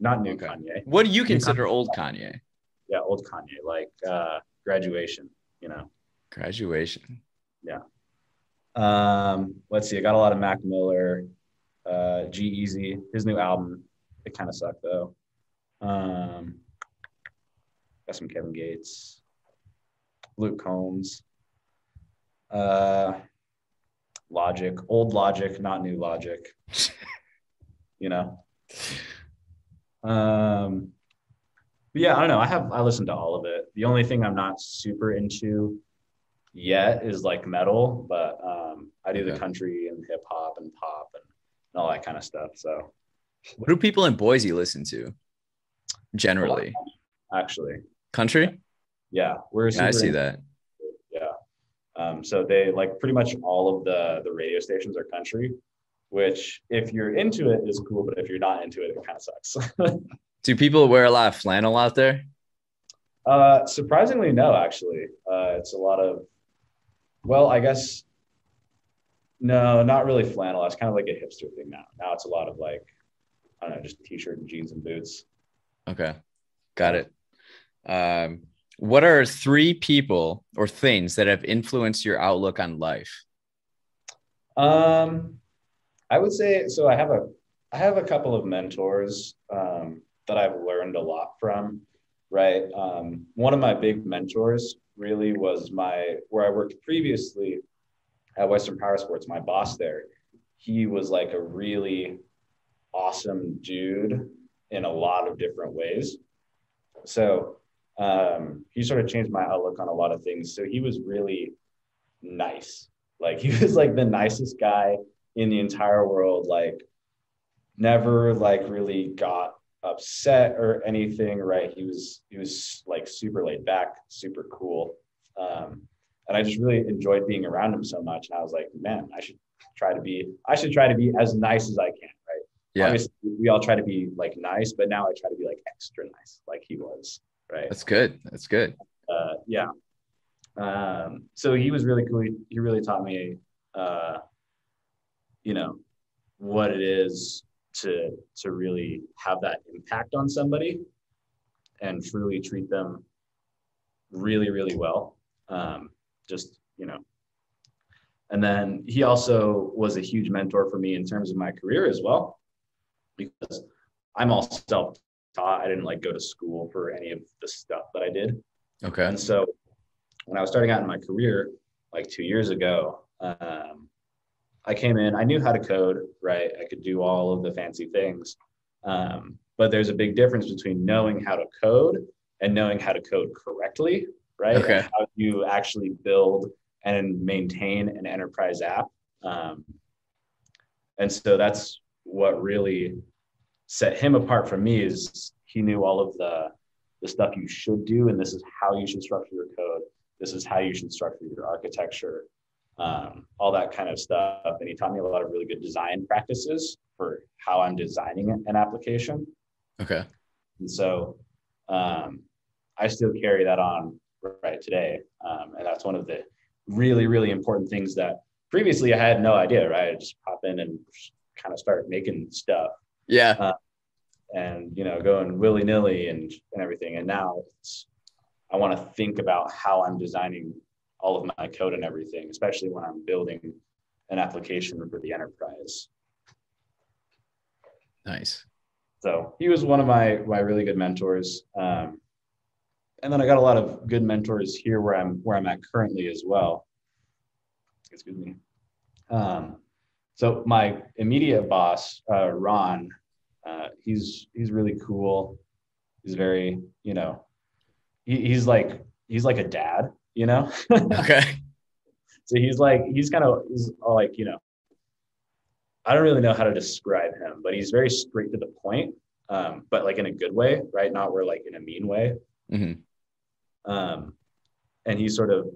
not new okay. Kanye. What do you consider old Kanye? Yeah, old Kanye, like uh, graduation. You know, graduation. Yeah. Um, let's see. I got a lot of Mac Miller, uh, G-Eazy. His new album, it kind of sucked though. Um, got some Kevin Gates, Luke Combs, uh, Logic, old Logic, not new Logic. you know. Um, but yeah, I don't know. I have I listen to all of it. The only thing I'm not super into yet is like metal, but um, I do okay. the country and hip hop and pop and, and all that kind of stuff. So, what do people in Boise listen to generally? Actually, country. Yeah, we're. Yeah, I see that. Um, so they like pretty much all of the the radio stations are country, which if you're into it is cool, but if you're not into it, it kind of sucks. do people wear a lot of flannel out there? Uh, surprisingly, no. Actually, uh, it's a lot of well, I guess no, not really flannel. That's kind of like a hipster thing now. Now it's a lot of like, I don't know, just t-shirt and jeans and boots. Okay. Got it. Um, what are three people or things that have influenced your outlook on life? Um, I would say so. I have a I have a couple of mentors um, that I've learned a lot from. Right. Um, one of my big mentors really was my where I worked previously at Western Power Sports. My boss there, he was like a really awesome dude in a lot of different ways. So um, he sort of changed my outlook on a lot of things. So he was really nice. Like he was like the nicest guy in the entire world. Like never like really got upset or anything, right? He was he was like super laid back, super cool. Um, and I just really enjoyed being around him so much. And I was like, man, I should try to be I should try to be as nice as I can, right? Yeah. Obviously, we all try to be like nice, but now I try to be like extra nice, like he was, right? That's good. That's good. Uh, yeah. Um, so he was really cool. He, he really taught me, uh, you know, what it is to to really have that impact on somebody and truly treat them really really well um, just you know and then he also was a huge mentor for me in terms of my career as well because i'm all self-taught i didn't like go to school for any of the stuff that i did okay and so when i was starting out in my career like two years ago um, I came in, I knew how to code, right? I could do all of the fancy things. Um, but there's a big difference between knowing how to code and knowing how to code correctly, right? Okay. And how you actually build and maintain an enterprise app. Um, and so that's what really set him apart from me is he knew all of the the stuff you should do and this is how you should structure your code. This is how you should structure your architecture um, all that kind of stuff. And he taught me a lot of really good design practices for how i'm designing an application. Okay. and so um, i still carry that on right today. Um, and that's one of the really really important things that previously i had no idea right? I just pop in and kind of start making stuff Yeah. and you know going willy nilly and and everything. And now it's I want to think about how I'm designing all of my code and everything, especially when I'm building an application for the enterprise. Nice. So he was one of my my really good mentors. Um, and then I got a lot of good mentors here where I'm where I'm at currently as well. Excuse me. Um, so my immediate boss, uh, Ron, uh, he's he's really cool. He's very, you know, he, he's like he's like a dad, you know. Okay. so he's like he's kind of he's all like you know. I don't really know how to describe him, but he's very straight to the point, um, but like in a good way, right? Not where like in a mean way. hmm Um, and he's sort of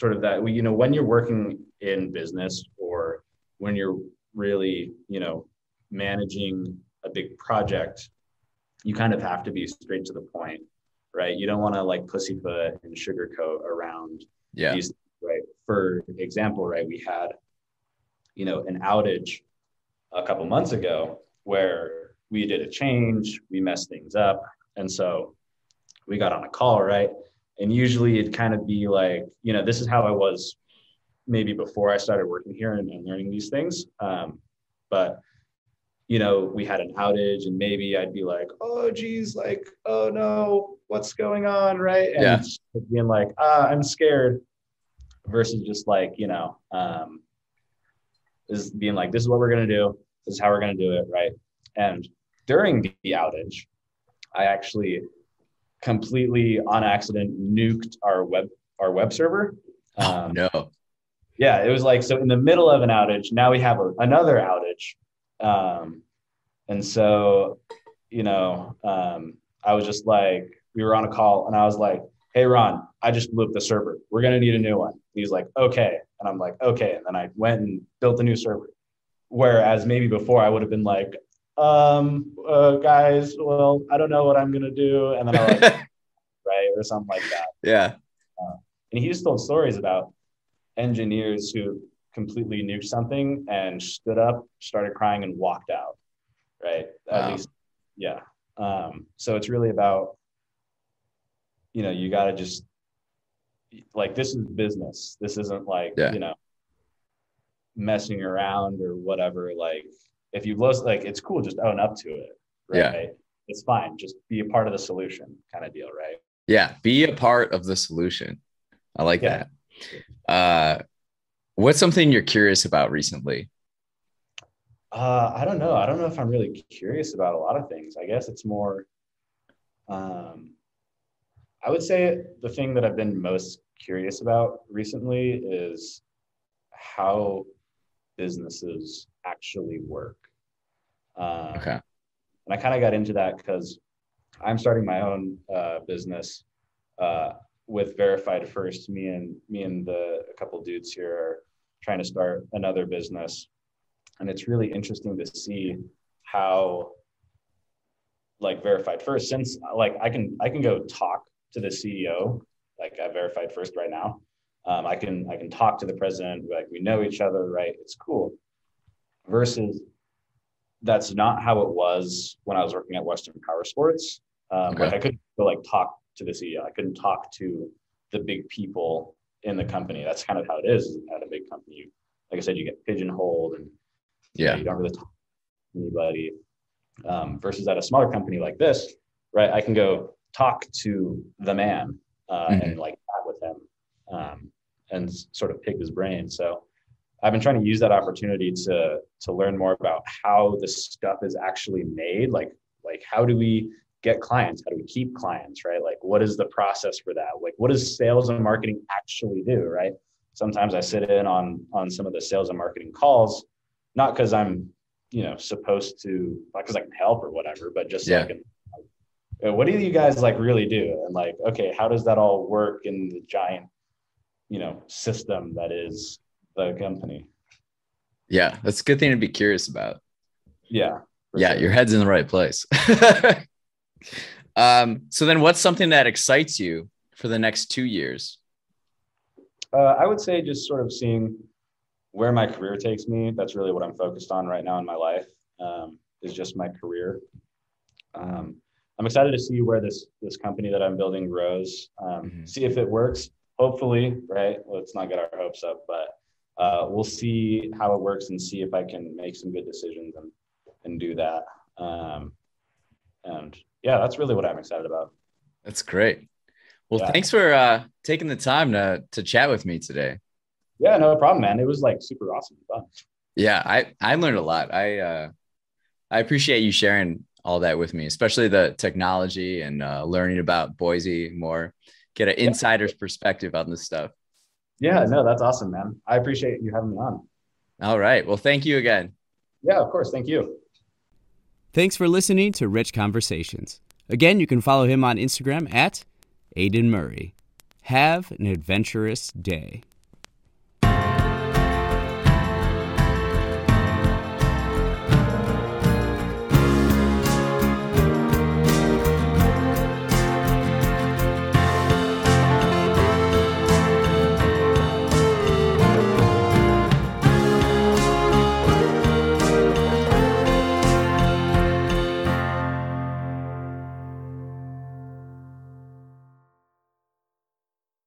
sort of that you know when you're working in business or when you're really you know managing a big project you kind of have to be straight to the point right? You don't want to like pussyfoot and sugarcoat around Yeah. these right? For example right we had you know an outage a couple months ago where we did a change we messed things up and so we got on a call right and usually it'd kind of be like you know this is how i was maybe before i started working here and, and learning these things. Um, but you know we had an outage and maybe i'd be like oh geez like oh no what's going on? Right. And Yeah. being like ah i'm scared versus just like you know um, is being like this is what we're going to do. This is how we're going to do it. Right. And during the outage i actually completely on accident nuked our web our web server um, no. yeah, it was like so in the middle of an outage. Now we have a, another outage, um, and so you know, um, I was just like, we were on a call, and I was like, "Hey, Ron, I just blew up the server. We're gonna need a new one." He's like, "Okay," and I'm like, "Okay," and then I went and built a new server. Whereas maybe before I would have been like, um, uh, "Guys, well, I don't know what I'm gonna do," and then I like, right or something like that. yeah. And he just told stories about engineers who completely nuked something and stood up, started crying, and walked out. Right. At Wow. least, yeah. Um, so it's really about, you know, you got to just like this is business. This isn't like Yeah. you know messing around or whatever. Like if you lose, like it's cool, just own up to it. Yeah. Right. It's fine. Just be a part of the solution, kind of deal. Right. Yeah. Be a part of the solution. I like Yeah. that. Uh, what's something you're curious about recently? Uh, I don't know. I don't know if I'm really curious about a lot of things. I guess it's more, um, I would say the thing that I've been most curious about recently is how businesses actually work. Um, Okay. and I kind of got into that because I'm starting my own uh, business uh, with Verified First. Me and me and the a couple dudes here are trying to start another business, and it's really interesting to see how like Verified First. Since like I can I can go talk to the CEO like at Verified First right now. Um, I can I can talk to the president. Like we know each other, right? It's cool. Versus that's not how it was when I was working at Western Power Sports. Um, Okay. Like I couldn't go like talk to the CEO. I couldn't talk to the big people in the company. That's kind of how it is at a big company. You, like I said, you get pigeonholed and Yeah. you don't really talk to anybody. Um, versus at a smaller company like this, right? I can go talk to the man uh, Mhm. and like chat with him um, and sort of pick his brain. So I've been trying to use that opportunity to to learn more about how the stuff is actually made. Like like how do we get clients? How do we keep clients? Right? Like what is the process for that? Like what does sales and marketing actually do? Right? Sometimes I sit in on on some of the sales and marketing calls, not because I'm you know supposed to not because I can help or whatever, but just yeah. like what do you guys like really do? And like, okay, how does that all work in the giant, you know, system that is the company? Yeah, that's a good thing to be curious about. Yeah. Yeah, sure. your head's in the right place. um, so then what's something that excites you for the next two years? Uh, I would say just sort of seeing where my career takes me. That's really what I'm focused on right now in my life. Um, is just my career. Um, I'm excited to see where this this company that I'm building grows. Um, mm-hmm. See if it works. Hopefully, right? Let's not get our hopes up, but uh, we'll see how it works and see if I can make some good decisions and and do that. Um, and yeah, that's really what I'm excited about. That's great. Well, yeah. thanks for uh, taking the time to to chat with me today. Yeah, no problem, man. It was like super awesome fun. Yeah, I I learned a lot. I uh, I appreciate you sharing all that with me, especially the technology and uh, learning about Boise more, get an insider's perspective on this stuff. Yeah, no, that's awesome, man. I appreciate you having me on. All right. Well, thank you again. Yeah, of course. Thank you. Thanks for listening to Rich Conversations. Again, you can follow him on Instagram at Aiden Murray. Have an adventurous day.